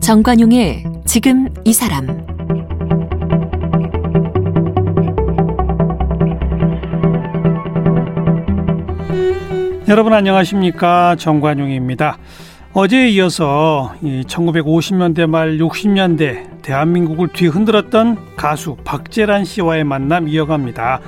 정관용의 지금 이 사람 여러분 안녕하십니까 정관용입니다. 어제에 이어서 1950년대 말 60년대 대한민국을 뒤흔들었던 가수 박재란 씨와의 만남 이어갑니다.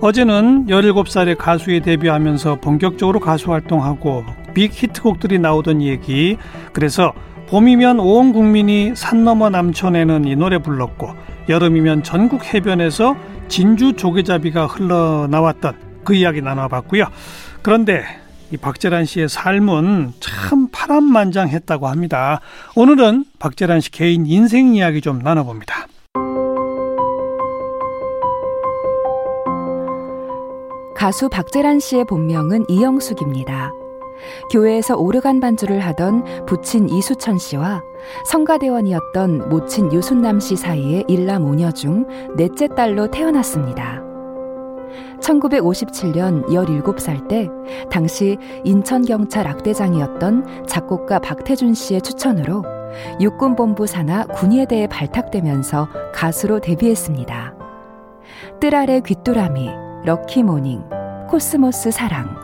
어제는 17살의 가수에 데뷔하면서 본격적으로 가수 활동하고 빅 히트곡들이 나오던 얘기 그래서 봄이면 온 국민이 산 너머 남촌에는 이 노래 불렀고 여름이면 전국 해변에서 진주 조개잡이가 흘러나왔던 그 이야기 나눠봤고요. 그런데 이 박재란 씨의 삶은 참 파란만장했다고 합니다. 오늘은 박재란 씨 개인 인생 이야기 좀 나눠봅니다. 가수 박재란 씨의 본명은 이영숙입니다. 교회에서 오르간 반주를 하던 부친 이수천 씨와 성가대원이었던 모친 유순남 씨 사이의 일남 오녀 중 넷째 딸로 태어났습니다. 1957년 17살 때 당시 인천경찰 악대장이었던 작곡가 박태준 씨의 추천으로 육군본부 산하 군예대에 발탁되면서 가수로 데뷔했습니다. 뜰 아래 귀뚜라미, Lucky Morning, 코스모스 사랑,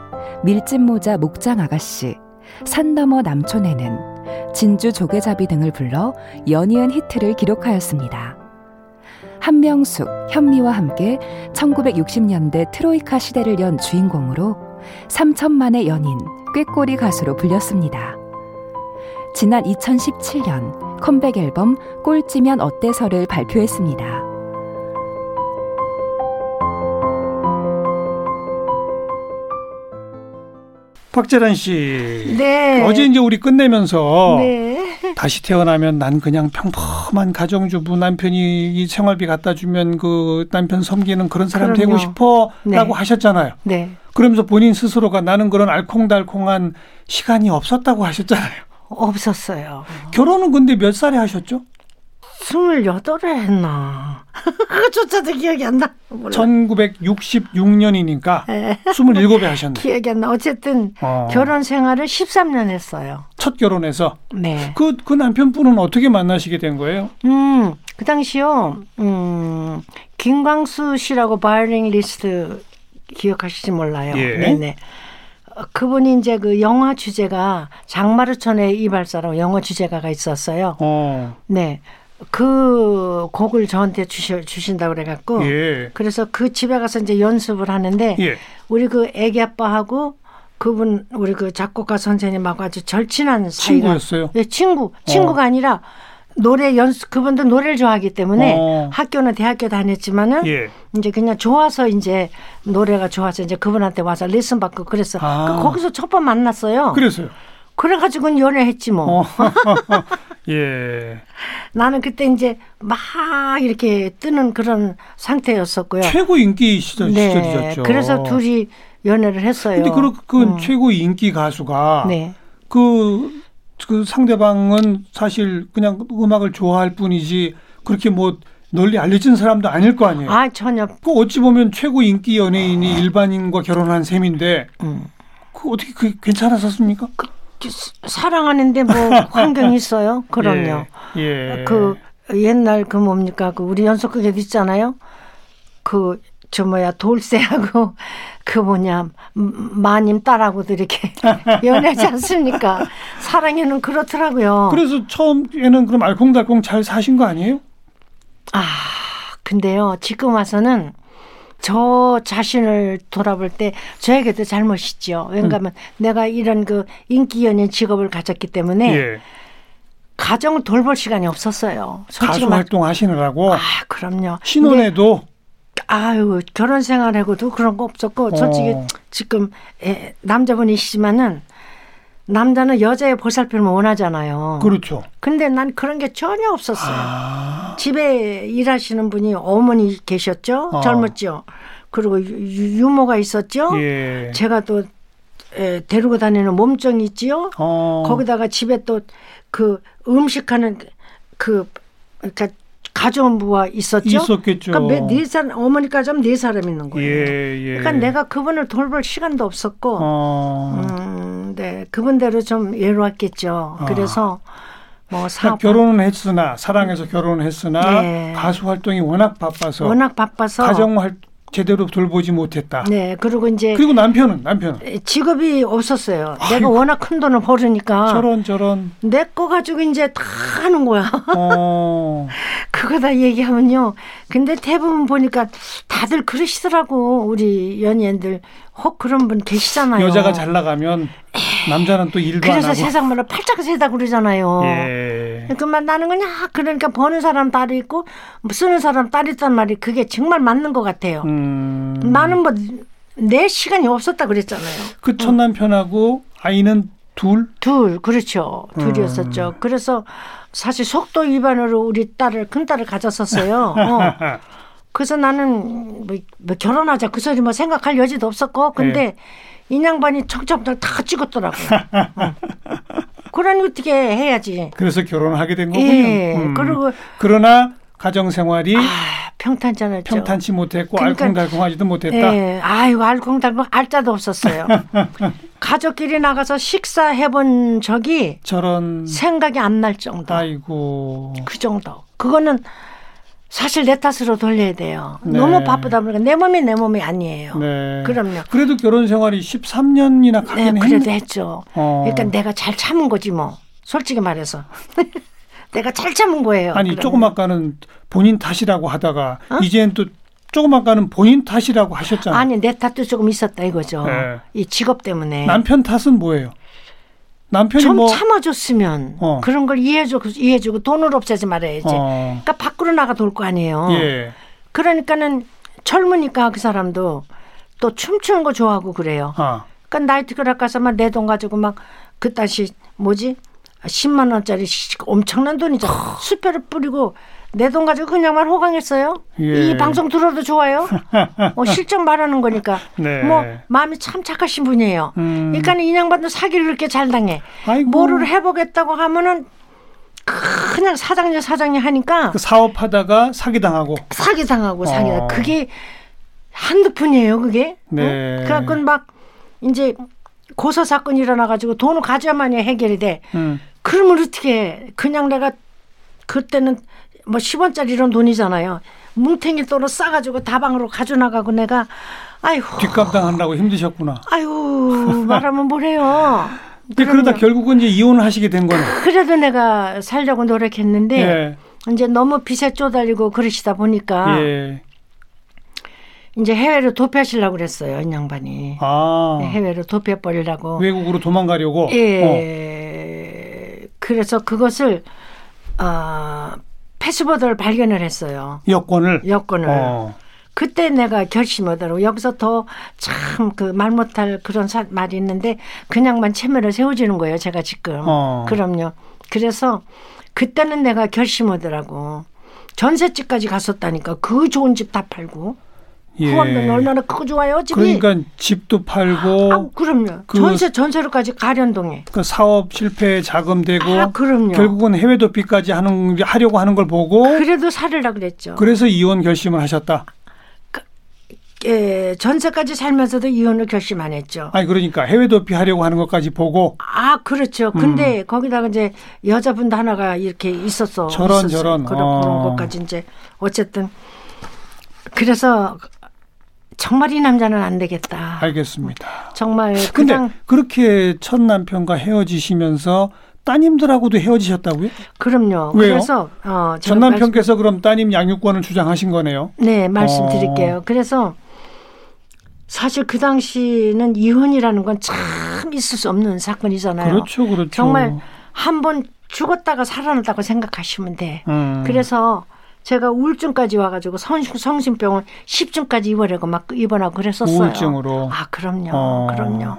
밀짚모자 목장 아가씨, 산 너머 남촌에는 진주 조개잡이 등을 불러 연이은 히트를 기록하였습니다. 한명숙, 현미와 함께 1960년대 트로이카 시대를 연 주인공으로 3천만의 연인, 꾀꼬리 가수로 불렸습니다. 지난 2017년 컴백 앨범 꼴찌면 어때서를 발표했습니다. 박재란 씨. 네. 어제 이제 우리 끝내면서 네. 다시 태어나면 난 그냥 평범한 가정주부 남편이 이 생활비 갖다 주면 그 남편 섬기는 그런 사람 그럼요. 되고 싶어라고 네. 하셨잖아요. 네. 그러면서 본인 스스로가 나는 그런 알콩달콩한 시간이 없었다고 하셨잖아요. 없었어요. 결혼은 근데 몇 살에 하셨죠? 스물여덟에 했나. 그조차도 기억이 안 나. 몰라. 1966년이니까 네. 27에 하셨네. 기억이 안 나. 어쨌든 어. 결혼 생활을 13년 했어요. 첫 결혼해서 네. 그, 그 남편분은 어떻게 만나시게 된 거예요? 음, 그 당시요, 음, 김광수 씨라고 바이올리니스트 기억하실지 몰라요. 예. 네네. 어, 그분이 이제 그 영화 주제가 장마르천의 이발사라고 영화 주제가가 있었어요. 어, 네. 그 곡을 저한테 주시, 주신다고 그래갖고. 예. 그래서 그 집에 가서 이제 연습을 하는데 예. 우리 그 애기 아빠하고 그분 우리 그 작곡가 선생님하고 아주 절친한 사이가 친구였어요? 예, 친구 친구가 아니라 노래 연습 그분도 노래를 좋아하기 때문에 어. 학교는 대학교 다녔지만은 예. 이제 그냥 좋아서 이제 노래가 좋아서 이제 그분한테 와서 레슨 받고 그래서 아. 그 거기서 첫 번 만났어요. 그래서요. 그래가지고 연애했지 뭐. 어. 예. 나는 그때 이제 막 이렇게 뜨는 그런 상태였었고요. 최고 인기 시절, 시절이셨죠. 그래서 둘이 연애를 했어요. 근데 그, 그 음. 최고 인기 가수가 네. 그, 그 상대방은 사실 그냥 음악을 좋아할 뿐이지 그렇게 뭐 널리 알려진 사람도 아닐 거 아니에요. 아 전혀 그 어찌 보면 최고 인기 연예인이 일반인과 결혼한 셈인데 음. 그 어떻게 그 괜찮았었습니까? 사랑하는데 뭐 환경이 있어요. 그럼요. 예. 예. 그 옛날 그 뭡니까 그 우리 연속극에도 있잖아요. 그 저 뭐야 돌쇠하고 그 뭐냐 음, 마님 딸하고도 이렇게 연애하지 않습니까? 사랑에는 그렇더라고요. 그래서 처음에는 그럼 알콩달콩 잘 사신 거 아니에요? 아 근데요 지금 와서는 저 자신을 돌아볼 때 저에게도 잘못이 있죠. 왜냐하면 내가 이런 그 인기 연예인 직업을 가졌기 때문에 예. 가정을 돌볼 시간이 없었어요. 솔직히 가수 말. 활동 하시느라고 아 그럼요. 신혼에도 아유 결혼 생활하고도 그런 거 없었고 솔직히 어. 지금 에, 남자분이시지만은 남자는 여자의 보살핌을 원하잖아요. 그렇죠. 근데 난 그런 게 전혀 없었어요. 아, 집에 일하시는 분이 어머니 계셨죠. 어. 젊었죠. 그리고 유- 유- 유모가 있었죠. 예. 제가 또 에, 데리고 다니는 몸종이 있지요. 어. 거기다가 집에 또 그 음식하는 그 그러니까 가정부가 있었죠. 있었겠죠. 그러니까 네 사람 어머니까지 하면 네 사람 있는 거예요. 예, 예. 그러니까 내가 그분을 돌볼 시간도 없었고, 어. 음, 네 그분대로 좀 외로웠겠죠. 아. 그래서 뭐 사업 그러니까 결혼은 했으나 사랑해서 결혼을 했으나 네. 가수 활동이 워낙 바빠서 워낙 바빠서 가정 활 제대로 돌보지 못했다. 네 그리고 이제 그리고 남편은 남편은 직업이 없었어요. 내가 아이고. 워낙 큰 돈을 벌으니까 저런 저런 내 거 가지고 이제 다 하는 거야. 어 그거 다 얘기하면요. 근데 대부분 보니까 다들 그러시더라고. 우리 연예인들. 혹 그런 분 계시잖아요. 여자가 잘 나가면 남자는 또 일도 안 그래서 하고 세상 말로 팔짝 세다 그러잖아요. 예. 그만 나는 그냥 그러니까 버는 사람 딸이 있고 쓰는 사람 딸이 있단 말이 그게 정말 맞는 것 같아요. 음. 나는 뭐 내 시간이 없었다 그랬잖아요. 그 첫 남편하고 아이는 둘 둘 그렇죠 음. 둘이었었죠. 그래서 사실 속도 위반으로 우리 딸을 큰 딸을 가졌었어요. 어. 그래서 나는 뭐, 뭐 결혼하자 그 소리 뭐 생각할 여지도 없었고 근데 이 양반이 척척척 다 찍었더라고요. 어. 그러니 어떻게 해야지. 그래서 결혼을 하게 된 거군요. 예. 음. 그리고 그러나 가정 생활이 아, 평탄잖았죠. 평탄치 못했고 그러니까- 알콩달콩하지도 못했다. 예. 아이고 알콩달콩 알짜도 없었어요. 가족끼리 나가서 식사해본 적이 저런 생각이 안 날 정도. 아이고 그 정도. 그거는 사실 내 탓으로 돌려야 돼요. 네. 너무 바쁘다 보니까 내 몸이 내 몸이 아니에요. 네. 그럼요. 그래도 결혼 생활이 13년이나 네, 가긴 그래도 했는데. 했죠. 어. 그러니까 내가 잘 참은 거지 뭐. 솔직히 말해서. 내가 잘 참은 거예요. 아니 그러면. 조금 아까는 본인 탓이라고 하다가 어? 이제는 또 조금 아까는 본인 탓이라고 하셨잖아요. 아니 내 탓도 조금 있었다 이거죠. 네. 이 직업 때문에. 남편 탓은 뭐예요? 남편이 좀 뭐 참아줬으면 어. 그런 걸 이해해주고 이해해주고 돈을 없애지 말아야지. 어, 그러니까 밖으로 나가 돌 거 아니에요. 예. 그러니까는 젊으니까 그 사람도 또 춤추는 거 좋아하고 그래요. 아, 그러니까 나이트 클럽 가서 막 내 돈 가지고 막 그딴시 뭐지 10만 원짜리 시- 엄청난 돈이죠. 수표를 뿌리고 내 돈 가지고 그냥만 호강했어요. 예. 이 방송 들어도 좋아요. 어, 실적 말하는 거니까. 네. 뭐 마음이 참 착하신 분이에요. 음. 그러니까 이 양반도 사기를 그렇게 잘 당해. 아이고. 뭐를 해보겠다고 하면은 그냥 사장님 사장님 하니까 그 사업하다가 사기 당하고. 사기 당하고 사기 어. 그게 한두 푼이에요 그게 네. 어? 그래갖고 막 이제 고소 사건 일어나 가지고 돈을 가져야만이 해결이 돼 음. 그러면 어떻게 해? 그냥 내가 그때는 뭐 10원짜리 이런 돈이잖아요 뭉탱이 돈을 싸가지고 다방으로 가져나가고 내가 아이고 뒷감당하느라고 힘드셨구나. 아이고 말하면 뭐래요 근데 그러다. 결국은 이제 이혼을 하시게 된 거네. 그래도 내가 살려고 노력했는데 예. 이제 너무 빚에 쪼달리고 그러시다 보니까 예. 이제 해외로 도피하시려고 그랬어요 이 양반이 아. 해외로 도피해 버리려고 외국으로 도망가려고. 어. 예. 그래서 그것을 어, 패스보드를 발견을 했어요. 여권을. 여권을. 어. 그때 내가 결심하더라고. 여기서 더 참 그 말 못할 그런 사- 말이 있는데 그냥만 체면을 세워주는 거예요. 제가 지금. 어. 그럼요. 그래서 그때는 내가 결심하더라고. 전셋집까지 갔었다니까. 그 좋은 집 다 팔고. 예. 후원은 얼마나 크고 좋아요 집이. 그러니까 집도 팔고 아, 그럼요. 그- 전세 전세로까지 가련동에. 그 사업 실패 자금되고 아, 그럼요. 결국은 해외 도피까지 하는 하려고 하는 걸 보고 그래도 살으라 그랬죠. 그래서 이혼 결심을 하셨다. 예, 전세까지 살면서도 이혼을 결심 안 했죠. 아니 그러니까 해외 도피 하려고 하는 것까지 보고 아, 그렇죠. 근데 거기다가 이제 여자분도 하나가 이렇게 있었어. 음. 저런, 있었어요. 저런. 그런, 어. 그런 것까지 이제 어쨌든 그래서 정말 이 남자는 안 되겠다. 알겠습니다. 정말 근데 그냥 그렇게 첫 남편과 헤어지시면서 따님들하고도 헤어지셨다고요? 그럼요. 왜요? 그래서 어, 전 남편께서 그럼 따님 양육권을 주장하신 거네요. 네, 어. 말씀드릴게요. 그래서 사실 그 당시는 이혼이라는 건 참 있을 수 없는 사건이잖아요. 그렇죠, 그렇죠. 정말 한 번 죽었다가 살아났다고 생각하시면 돼. 음. 그래서 제가 우울증까지 와가지고 성, 성심병원 10층까지 입원하고 막 입원하고 그랬었어요. 우울증으로. 아 그럼요, 어. 그럼요.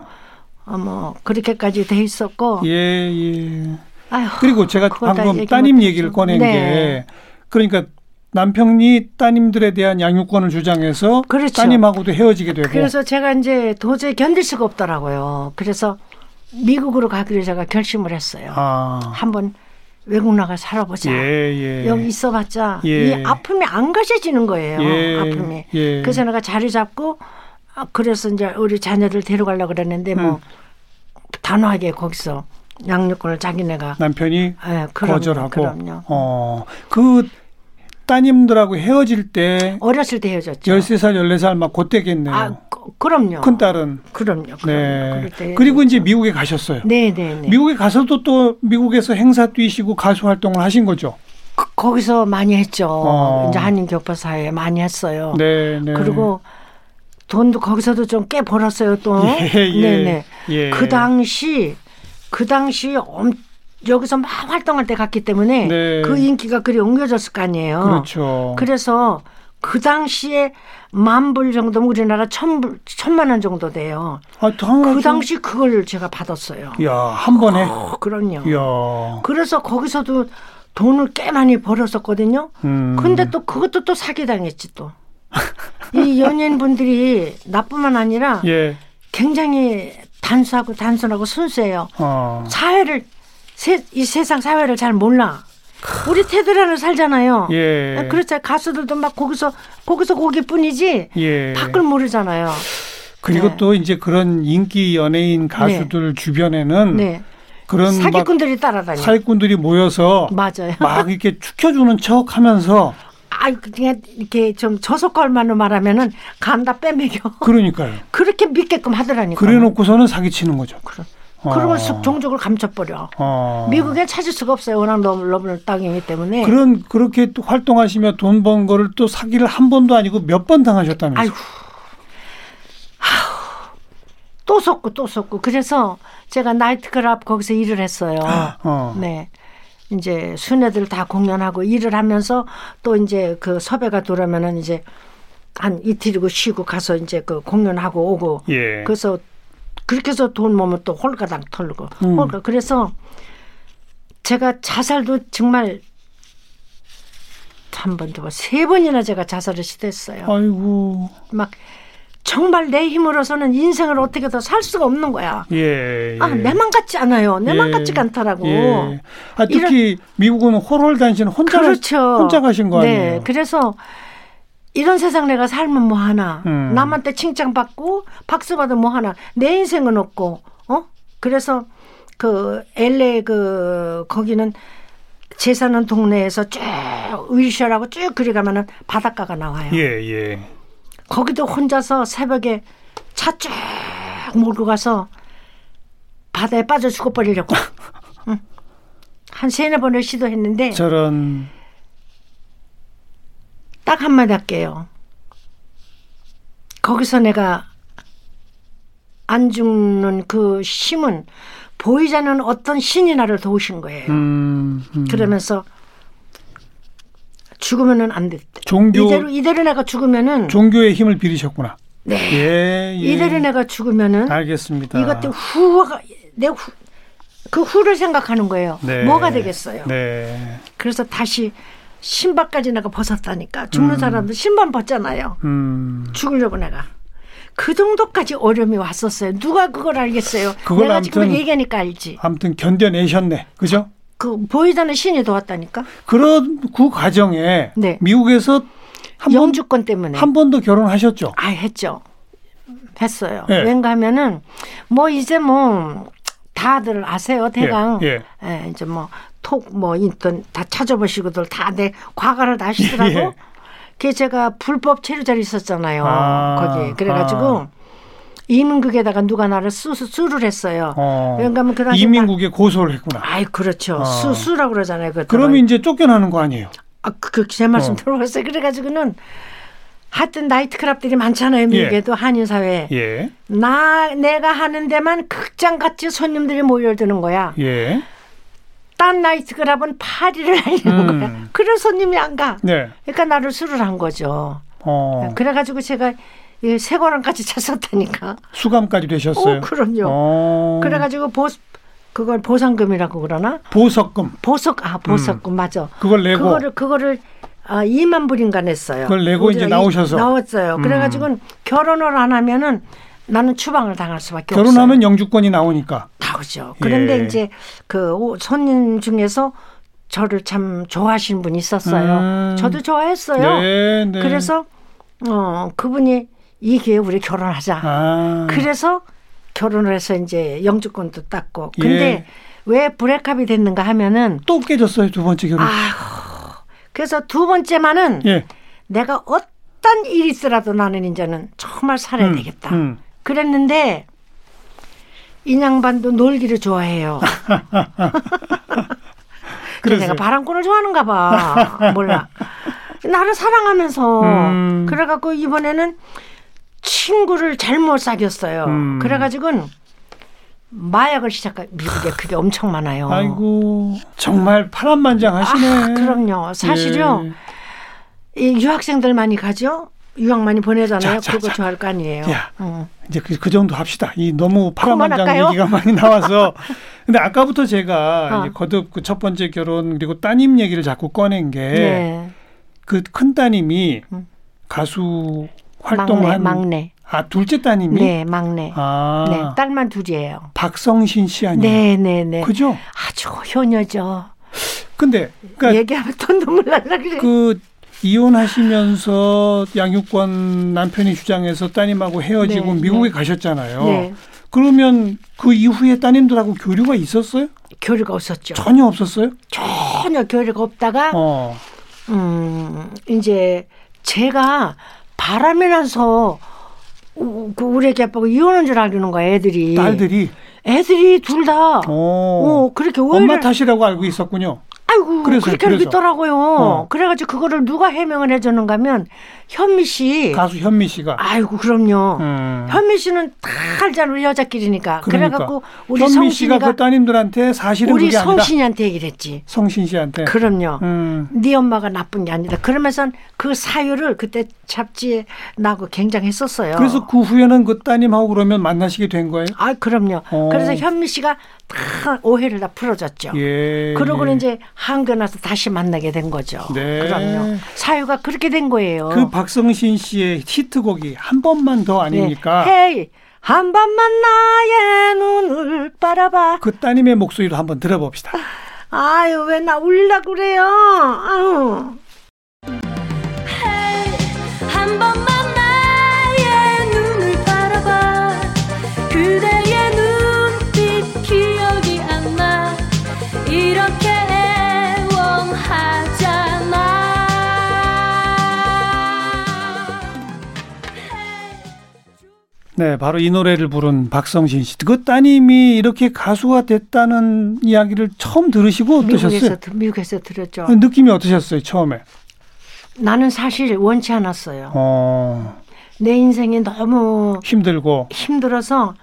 어머 그렇게까지 돼 있었고. 예, 예. 아휴, 그리고 제가 방금 얘기 따님. 얘기를 꺼낸 네. 게 그러니까 남편이 따님들에 대한 양육권을 주장해서 그렇죠. 따님하고도 헤어지게 되고 그래서 제가 이제 도저히 견딜 수가 없더라고요. 그래서 미국으로 가기로 제가 결심을 했어요. 아, 한번 외국 나가 살아보자. 예, 예. 여기 있어봤자 예. 이 아픔이 안 가셔지는 거예요. 예, 아픔이. 예. 그래서 내가 자리 잡고 아, 그래서 이제 우리 자녀들 데려가려고 그랬는데 뭐 음. 단호하게 거기서 양육권을 자기네가 남편이 예, 그럼요, 거절하고. 그럼요. 어. 그 따님들하고 헤어질 때 어렸을 때 헤어졌죠. 13살, 14살 막 그때겠네요. 아, 그, 그럼요. 큰 딸은. 그럼요. 그럼요. 네. 그리고 이제. 미국에 가셨어요. 네, 네, 네. 미국에 가서도 또 미국에서 행사 뛰시고 가수 활동을 하신 거죠. 그, 거기서 많이 했죠. 어. 이제 한인 교포 사회에 많이 했어요. 네, 네. 그리고 돈도 거기서도 좀 꽤 벌었어요 또. 예, 예. 네 네. 예. 그 당시 그 당시 엄, 여기서 막 활동할 때 갔기 때문에 네. 그 인기가 그리 옮겨졌을 거 아니에요. 그렇죠. 그래서 그 당시에 만 불 정도면 우리나라 천 불, 천만 원 정도 돼요. 아. 그 당시 그걸 제가 받았어요. 야, 한 번에. 어, 그럼요. 야. 그래서 거기서도 돈을 꽤 많이 벌었었거든요. 음. 근데 또 그것도 또 사기당했지 또. 이 연예인분들이 나뿐만 아니라 예. 굉장히 단수하고 단순하고 순수해요. 어. 사회를 세, 이 세상 사회를 잘 몰라. 우리 테드라를 살잖아요. 예. 그렇죠. 가수들도 막 거기서 거기서 거기뿐이지 예. 밖을 모르잖아요. 그리고 네. 또 이제 그런 인기 연예인 가수들 주변에는 네. 그런 막 사기꾼들이 따라다녀. 사기꾼들이 모여서 맞아요. 막 이렇게 축혀주는 척 하면서 아, 그냥 이렇게 좀 저속걸만으로 말하면은 간다 빼먹여. 그러니까요. 그렇게 믿게끔 하더라니까. 그래 놓고서는 사기치는 거죠. 그럼. 어. 그러면 쑥 종족을 감춰버려. 어. 미국에 찾을 수가 없어요. 워낙 너무 넓은 땅이기 때문에. 그런 그렇게 또 활동하시며 돈 번 거를 또 사기를 한 번도 아니고 몇 번 당하셨다면서요. 아이고. 아우. 또 속고 또 속고. 그래서 제가 나이트클럽 거기서 일을 했어요. 어. 네. 이제 순애들 다 공연하고 일을 하면서 또 이제 그 섭외가 들어오면은 이제 한 이틀이고 쉬고 가서 이제 그 공연하고 오고. 예. 그래서 그렇게 해서 돈 모으면 또 홀가당 털고. 음. 홀가. 그래서 제가 자살도 정말 한 번, 두 번, 세 번이나 제가 자살을 시도했어요. 아이고. 막 정말 내 힘으로서는 인생을 어떻게 더 살 수가 없는 거야. 예. 아, 내 맘 같지 않아요. 내맘 예. 같지가 않더라고. 예. 아, 특히 미국은 홀홀단신 혼자 그렇죠. 혼자 가신 거 아니에요? 네. 그래서 이런 세상 내가 살면 뭐 하나. 음. 남한테 칭찬받고 박수 받으면 뭐 하나. 내 인생은 없고. 어? 그래서 그 LA 그 거기는 제 사는 동네에서 쭉 윌셔라고 쭉 그리 가면은 바닷가가 나와요. 예, 예. 거기도 혼자서 새벽에 차 쭉 몰고 가서 바다에 빠져 죽어버리려고. 응. 한 세네 번을 시도했는데 저런 딱 한마디 할게요. 거기서 내가 안 죽는 그 힘은 보이지 않는 어떤 신이 나를 도우신 거예요. 음, 음. 그러면서 죽으면은 안 돼. 종교 이대로 이대로 내가 죽으면은 종교의 힘을 빌리셨구나. 네. 예, 예. 이대로 내가 죽으면은 알겠습니다. 이것도 후가 내 후, 그 후를 생각하는 거예요. 네. 뭐가 되겠어요. 네. 그래서 다시 신발까지 내가 벗었다니까 죽는 음. 사람들 신발 벗잖아요. 음. 죽으려고 내가 그 정도까지 어려움이 왔었어요. 누가 그걸 알겠어요? 그걸 내가 지금 아무튼- 얘기하니까 알지. 아무튼 견뎌내셨네. 그죠? 그 보이자는 신이 도왔다니까. 그런 그 과정에 네. 미국에서 한 번, 영주권 때문에. 한 번도 결혼하셨죠? 아 했죠. 했어요. 네. 왠가 하면은 뭐 이제 뭐 다들 아세요 대강. 예, 예, 이제 뭐 톡 뭐 인턴 다 찾아보시고들 다 내 과거를 다 아시더라고. 예. 그게 제가 불법 체류자리 있었잖아요. 아, 거기 그래가지고 이민국에다가 누가 나를 수, 수, 수를 했어요. 어. 그 당시 이민국에 고소를 했구나. 나- 아이 그렇죠. 어. 수 수라고 그러잖아요. 그 그러면 이제 쫓겨나는 거 아니에요? 아그제 말씀 어. 들어봤어요. 그래가지고는 하여튼 나이트클럽들이 많잖아요. 미국에도 한인 사회. 예. 나 내가 하는 데만 극장 같이 손님들이 모여드는 거야. 예. 딴 나이트클럽은 파리를 하려는 음. 거야. 그런 손님이 안 가. 네. 그러니까 나를 술을 한 거죠. 어. 그래가지고 제가 이 세고랑까지 찼었다니까. 수감까지 되셨어요. 오, 그럼요. 어. 그래가지고 보 그걸 보상금이라고 그러나 보석금 보석 아 보석금 맞아. 그걸 내고 그거를 그거를 아 2만 불인가 냈어요. 그걸 내고 이제 나오셔서. 나왔어요. 음. 그래가지고 결혼을 안 하면은 나는 추방을 당할 수밖에 결혼하면 없어요. 영주권이 나오니까. 나오죠. 그런데 예. 이제 그 오- 손님 중에서 저를 참 좋아하시는 분이 있었어요. 음. 저도 좋아했어요. 네, 네. 그래서 어 그분이 이 기회에 우리 결혼하자. 아. 그래서 결혼을 해서 이제 영주권도 땄고. 근데 예. 왜 브레이크업이 됐는가 하면은 또 깨졌어요 두 번째 결혼. 아휴. 그래서 두 번째만은 예. 내가 어떤 일이 있더라도 나는 이제는 정말 살아야 음, 되겠다. 음. 그랬는데 인양반도 놀기를 좋아해요. 그래 그러세요. 내가 바람꾼을 좋아하는가 봐. 몰라. 나를 사랑하면서 음. 그래갖고 이번에는 친구를 잘못 사귀었어요. 음. 그래가지고는 마약을 시작한 미국에 그게 엄청 많아요. 아이고 정말 파란만장하시네. 아, 그럼요. 사실요. 예. 이 유학생들 많이 가죠. 유학 많이 보내잖아요. 자, 자, 그거 자. 좋아할 거 아니에요. 야. 응. 이제 그, 그 정도 합시다. 이 너무 파란만장? 얘기가 많이 나와서. 근데 아까부터 제가 어. 거듭 그 첫 번째 결혼 그리고 따님 얘기를 자꾸 꺼낸 게 네. 그큰 따님이 음. 가수 막내, 활동한 막내. 아 둘째 따님이 네, 막내. 아 네, 딸만 둘이에요. 박성신 씨 아니에요? 네, 네, 네. 그죠? 아주 효녀죠. 근데 그러니까 얘기하면 또 눈물 날라 그래. 그 이혼하시면서 양육권 남편이 주장해서 따님하고 헤어지고 네, 미국에 네. 가셨잖아요. 네. 그러면 그 이후에 따님들하고 교류가 있었어요? 교류가 없었죠. 전혀 없었어요? 전혀 교류가 없다가 어. 음, 이제 제가 바람이 나서 우- 그 우리 애기 아빠가 이혼한 줄 알고는 거야, 애들이. 딸들이 애들이 둘 다. 어. 어, 그렇게 오해를 엄마 탓이라고 알고 있었군요. 아이고 그래서요, 그렇게 그래서. 있더라고요. 어. 그래가지고 그거를 누가 해명을 해주는가 하면 현미 씨. 가수 현미 씨가. 아이고 그럼요. 음. 현미 씨는 다 알잖아 우리 여자끼리니까. 그러니까. 그래갖고 우리 현미 씨가 그 따님들한테 사실은 우리. 성신이한테 얘기를 했지. 성신 씨한테. 그럼요. 음. 네 엄마가 나쁜 게 아니다. 그러면서 그 사유를 그때 잡지에 나고 굉장했었어요. 그래서 그 후에는 그 따님하고 그러면 만나시게 된 거예요? 아 그럼요. 어. 그래서 현미 씨가 다 오해를 다 풀어줬죠. 예. 그러고는 예. 이제 한교 나서 다시 만나게 된 거죠. 네. 그럼요. 사유가 그렇게 된 거예요. 그 박성신 씨의 히트곡이 한 번만 더 아닙니까? 네. 헤이 한 번만 나의 눈을 바라봐. 그 따님의 목소리로 한번 들어봅시다. 아유 왜 나 울라 그래요. 아유. 한 번만 네, 바로 이 노래를 부른 박성신 씨. 그 따님이 이렇게 가수가 됐다는 이야기를 처음 들으시고 미국에서 어떠셨어요? 들- 미국에서 들었죠. 느낌이 어떠셨어요, 처음에? 나는 사실 원치 않았어요. 어, 내 인생이 너무 힘들고. 힘들어서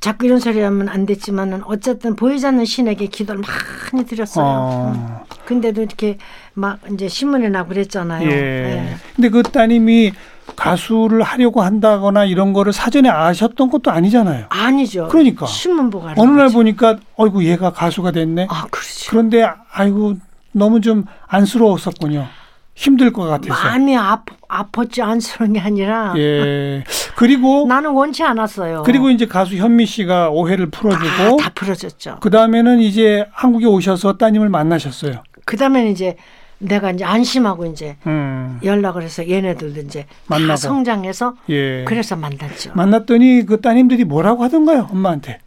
자꾸 이런 소리 하면 안 됐지만은 어쨌든 보이지 않는 신에게 기도를 많이 드렸어요. 어, 음. 근데도 이렇게 막 이제 신문에 나고 그랬잖아요. 예. 예. 근데 그 따님이 가수를 하려고 한다거나 이런 거를 사전에 아셨던 것도 아니잖아요. 아니죠. 그러니까. 신문 보고 어느 날 거지. 보니까 어이구 얘가 가수가 됐네. 아, 그렇죠. 그런데 아이고 너무 좀 안쓰러웠었군요. 힘들 것 같아서. 마음이 아, 아팠지 안쓰러운 게 아니라 예. 그리고 나는 원치 않았어요. 그리고 이제 가수 현미 씨가 오해를 풀어주고 다, 다 풀어졌죠. 그 다음에는 이제 한국에 오셔서 따님을 만나셨어요. 그 다음에는 이제 내가 이제 안심하고 이제 음. 연락을 해서 얘네들도 이제 만나고. 다 성장해서 예. 그래서 만났죠. 만났더니 그 따님들이 뭐라고 하던가요, 엄마한테?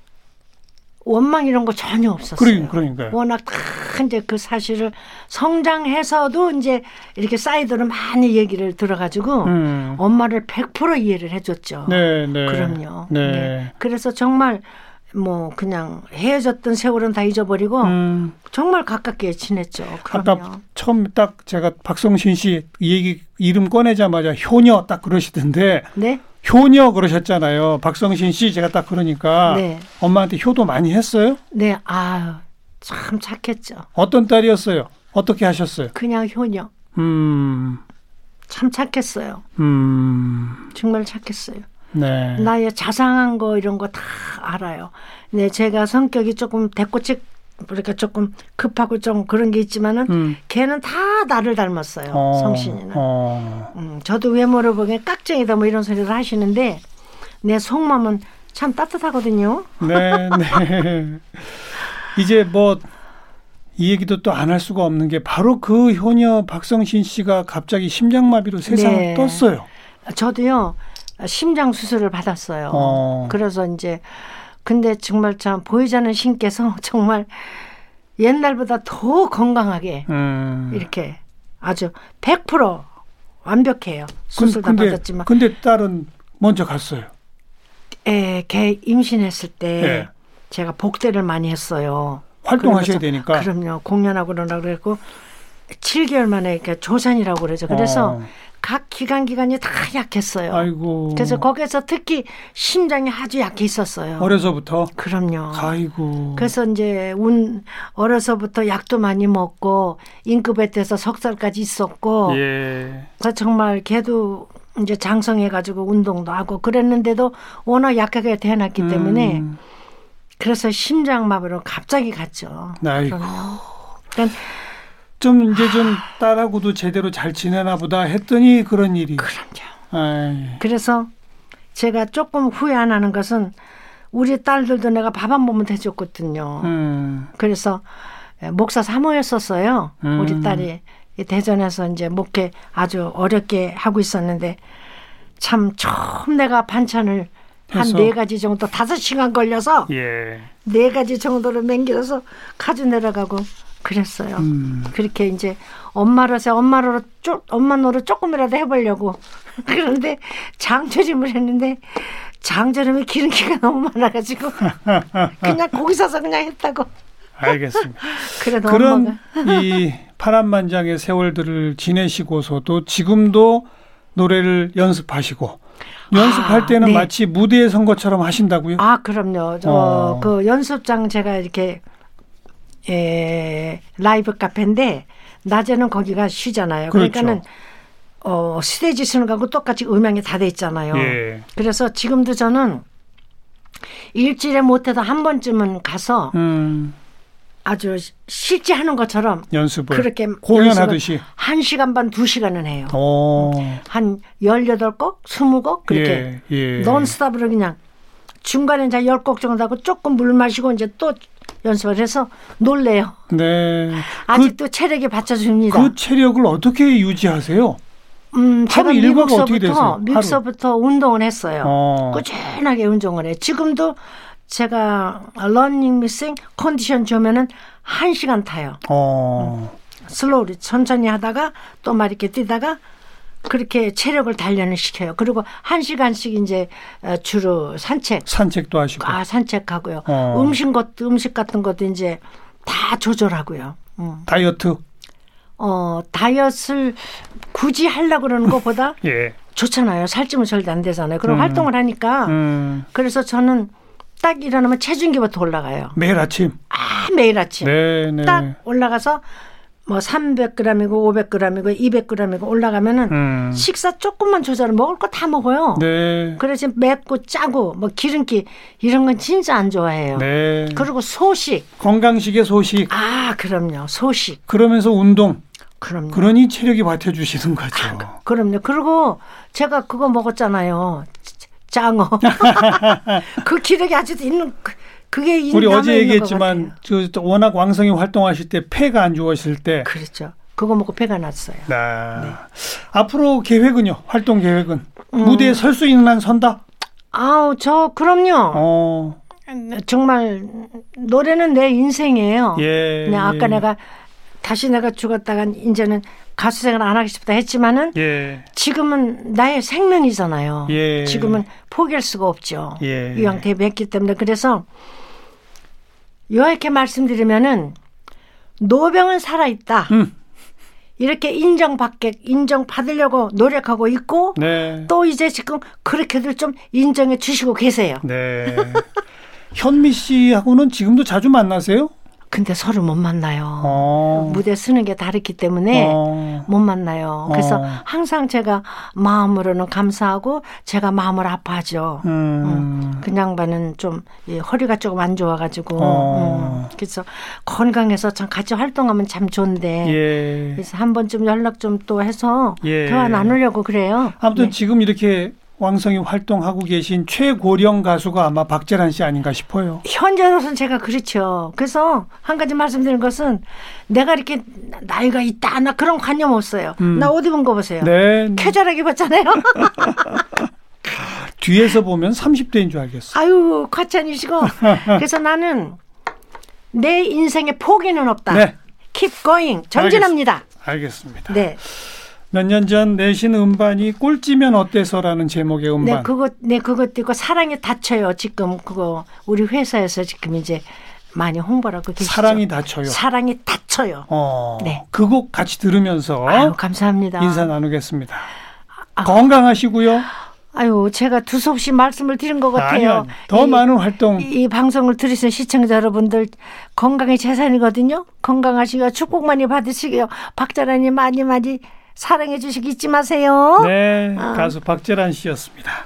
원망 이런 거 전혀 없었어요. 그러, 그러니까요. 워낙 다 이제 그 사실을 성장해서도 이제 이렇게 사이드로 많이 얘기를 들어가지고 음. 엄마를 100% 이해를 해줬죠. 네, 네. 그럼요. 네. 네. 그래서 정말 뭐 그냥 헤어졌던 세월은 다 잊어버리고 음. 정말 가깝게 지냈죠. 그럼요. 아까 처음 딱 제가 박성신 씨이 얘기 이름 꺼내자마자 효녀 딱 그러시던데 네. 효녀 그러셨잖아요. 박성신 씨 제가 딱 그러니까 네. 엄마한테 효도 많이 했어요? 네. 아유 참 착했죠. 어떤 딸이었어요? 어떻게 하셨어요? 그냥 효녀. 음, 참 착했어요. 음, 정말 착했어요. 네. 나의 자상한 거 이런 거 다 알아요. 네, 제가 성격이 조금 대꼬치 그러니까 조금 급하고 좀 그런 게 있지만은 음. 걔는 다 나를 닮았어요. 어, 성신이는. 어. 음, 저도 외모를 보기엔 깍쟁이다 뭐 이런 소리를 하시는데 내 속마음은 참 따뜻하거든요. 네, 네. 이제 뭐 이 얘기도 또 안 할 수가 없는 게 바로 그 효녀 박성신 씨가 갑자기 심장마비로 세상을 네. 떴어요. 저도요 심장 수술을 받았어요. 어. 그래서 이제 근데 정말 참 보이지 않는 신께서 정말 옛날보다 더 건강하게 음. 이렇게 아주 100% 완벽해요. 수술 다 근데, 받았지만 근데 딸은 먼저 갔어요. 애, 걔 임신했을 때 예. 제가 복대를 많이 했어요. 활동하셔야 그러면서- 되니까. 그럼요. 공연하고 그러나 그랬고 7개월 만에 이렇게 조산이라고 그러죠. 그래서 어. 각 기관 기관이 다 약했어요. 아이고. 그래서 거기서 특히 심장이 아주 약해 있었어요. 어려서부터. 그럼요. 아이고. 그래서 이제 운 어려서부터 약도 많이 먹고 인큐베이터에서 석 살까지 있었고 예. 그래서 정말 걔도 이제 장성해가지고 운동도 하고 그랬는데도 워낙 약하게 태어났기 때문에 음. 그래서 심장마비로 갑자기 갔죠. 아이고. 그러니까 좀 이제 좀 딸하고도 제대로 잘 지내나 보다 했더니 그런 일이. 그럼요. 아이. 그래서 제가 조금 후회 안 하는 것은 우리 딸들도 내가 밥 한 번만 해줬거든요. 음. 그래서 목사 사모였었어요. 음. 우리 딸이 이 대전에서 이제 목회 아주 어렵게 하고 있었는데 참 처음 내가 반찬을 한. 네 가지 정도 다섯 시간 걸려서 예. 네 가지 정도를 맹길어서 가져 내려가고 그랬어요. 음. 그렇게 이제 엄마로서 엄마로 쪼, 엄마 노릇 조금이라도 해보려고 그런데 장조림을 했는데 장조림에 기름기가 너무 많아가지고 그냥 고기 사서 그냥 했다고. 알겠습니다. 그래도 그런 엄마가 이 파란만장의 세월들을 지내시고서도 지금도 노래를 연습하시고 연습할 아, 때는 네. 마치 무대에 선 것처럼 하신다고요? 아 그럼요. 저 어. 그 연습장 제가 이렇게 에, 라이브 카페인데 낮에는 거기가 쉬잖아요. 그렇죠. 그러니까는 어 스테이지 쓰는 거하고 똑같이 음향이 다 돼 있잖아요. 예. 그래서 지금도 저는 일주일에 못해도 한 번쯤은 가서 음, 아주 실제 하는 것처럼 연습을 그렇게 공연하듯이. 한 시간 반 두 시간은 해요. 어. 한 열여덟 곡, 스무 곡 그렇게 예, 예. 논스톱으로 그냥 중간에 이제 열곡 정도 하고 조금 물 마시고 이제 또 연습을 해서 놀래요. 네. 아직도 체력이 받쳐줍니다. 그, 그 체력을 어떻게 유지하세요? 음, 제가? 미국서부터? 미국서부터 운동을 했어요. 어. 꾸준하게 운동을 해. 지금도 제가 러닝 머신 컨디션 좋으면은 한 시간 타요. 어. slowly 천천히 하다가 또 막 이렇게 뛰다가 그렇게 체력을 단련을 시켜요. 그리고 한 시간씩 이제 어, 주로 산책, 산책도 하시고. 아 산책하고요. 어. 음식 것 음식 같은 것도 이제 다 조절하고요. 음. 다이어트. 어 다이어트를 굳이 하려고 그러는 것보다 예. 좋잖아요. 살찌면 절대 안 되잖아요. 그럼 음. 활동을 하니까 음. 그래서 저는 딱 일어나면 체중계부터 올라가요. 매일 아침. 아 매일 아침 네, 네. 딱 올라가서 뭐 300g이고 500g이고 200g이고 올라가면은 음. 식사 조금만 조절 먹을 거 다 먹어요. 네. 그래서 맵고 짜고 뭐 기름기 이런 건 진짜 안 좋아해요. 네. 그리고 소식 건강식의 소식. 아 그럼요 소식 그러면서 운동. 그럼요. 그러니 체력이 받쳐주시는 거죠. 그럼요. 그리고 제가 그거 먹었잖아요. 장어. 그 기력이 아직도 있는 그- 그게 이 우리 어제 얘기했지만. 저 워낙 왕성히 활동하실 때 폐가 안 좋으실 때 그렇죠. 그거 먹고 배가 났어요. 네. 앞으로 계획은요? 활동 계획은 음. 무대에 설 수 있는 한 선다. 아우 저 그럼요. 어, 정말 노래는 내 인생이에요. 예. 네, 아까 예. 내가 다시 내가 죽었다가 이제는 가수 생활 안 하고 싶다 했지만은 예, 지금은 나의 생명이잖아요. 예. 지금은 포기할 수가 없죠. 예. 이왕 데뷔했기 때문에 그래서 이렇게 말씀드리면은 노병은 살아 있다. 음. 이렇게 인정받게 인정받으려고 노력하고 있고 네, 또 이제 지금 그렇게들 좀 인정해 주시고 계세요. 네. 현미 씨하고는 지금도 자주 만나세요? 근데 서로 못 만나요. 어, 무대 쓰는 게 다르기 때문에 어. 못 만나요. 그래서 어. 항상 제가 마음으로는 감사하고 제가 마음을 아파하죠. 음, 그 양반은 좀이 허리가 조금 안 좋아가지고 어. 음, 그래서 건강해서 참 같이 활동하면 참 좋은데 예. 그래서 한 번쯤 연락 좀 또 해서 예. 대화 나누려고 그래요. 아무튼 네. 지금 이렇게 왕성히 활동하고 계신 최고령 가수가 아마 박재란 씨 아닌가 싶어요. 현재로서는 제가 그렇죠. 그래서 한 가지 말씀드리는 것은 내가 이렇게 나이가 있다 나 그런 관념 없어요. 음. 나옷 입은 거 보세요. 네. 쾌절하게 입었잖아요. 뒤에서 보면 30대인 줄 알겠어. 아유 과찬이시고 그래서 나는 내 인생에 포기는 없다. 네. Keep going 전진합니다. 알겠습니다. 네, 몇 년 전 내신 음반이 꼴찌면 어때서라는 제목의 음반. 네 그것 네 그것도 있고 사랑에 다쳐요. 지금 그거 우리 회사에서 지금 이제 많이 홍보를 하고 계시죠. 사랑이 다쳐요. 사랑이 다쳐요. 어, 네. 그 곡 같이 들으면서 아유 감사합니다. 인사 나누겠습니다. 아. 건강하시고요. 아유 제가 두서없이 말씀을 드린 것 같아요. 아니요. 더 이- 많은 활동 이 방송을 들으시는 시청자 여러분들 건강이 재산이거든요. 건강하시고 축복 많이 받으시고요. 박자라님 많이 많이 사랑해 주시기 잊지 마세요. 네, 아. 가수 박재란 씨였습니다.